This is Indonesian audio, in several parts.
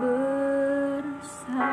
bersandar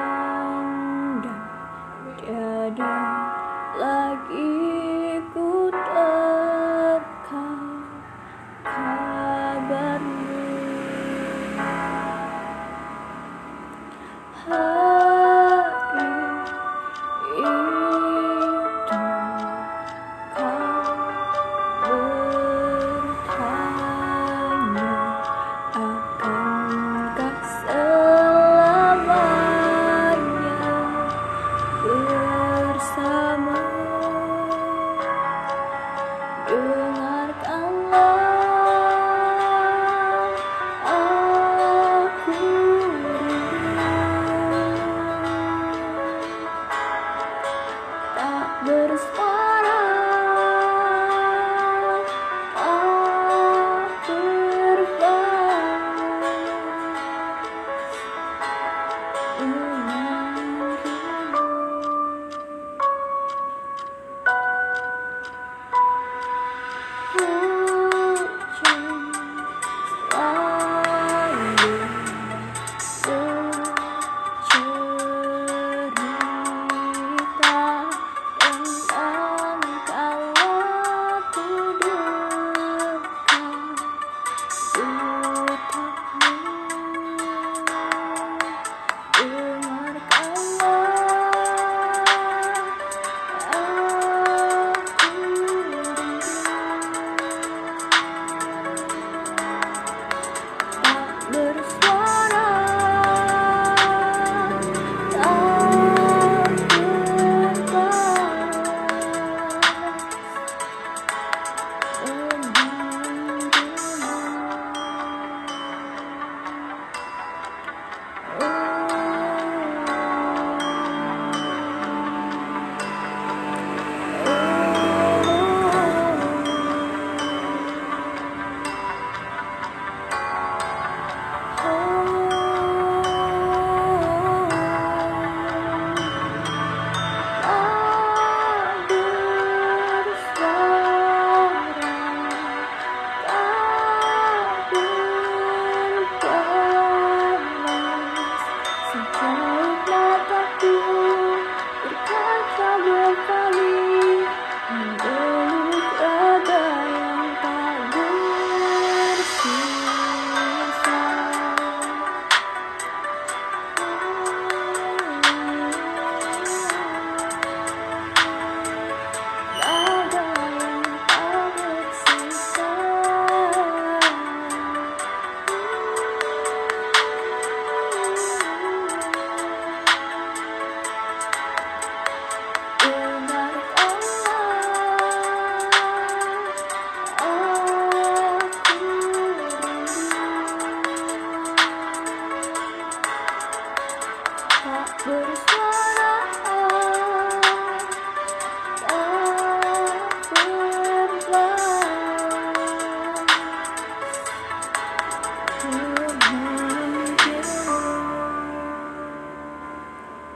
understand.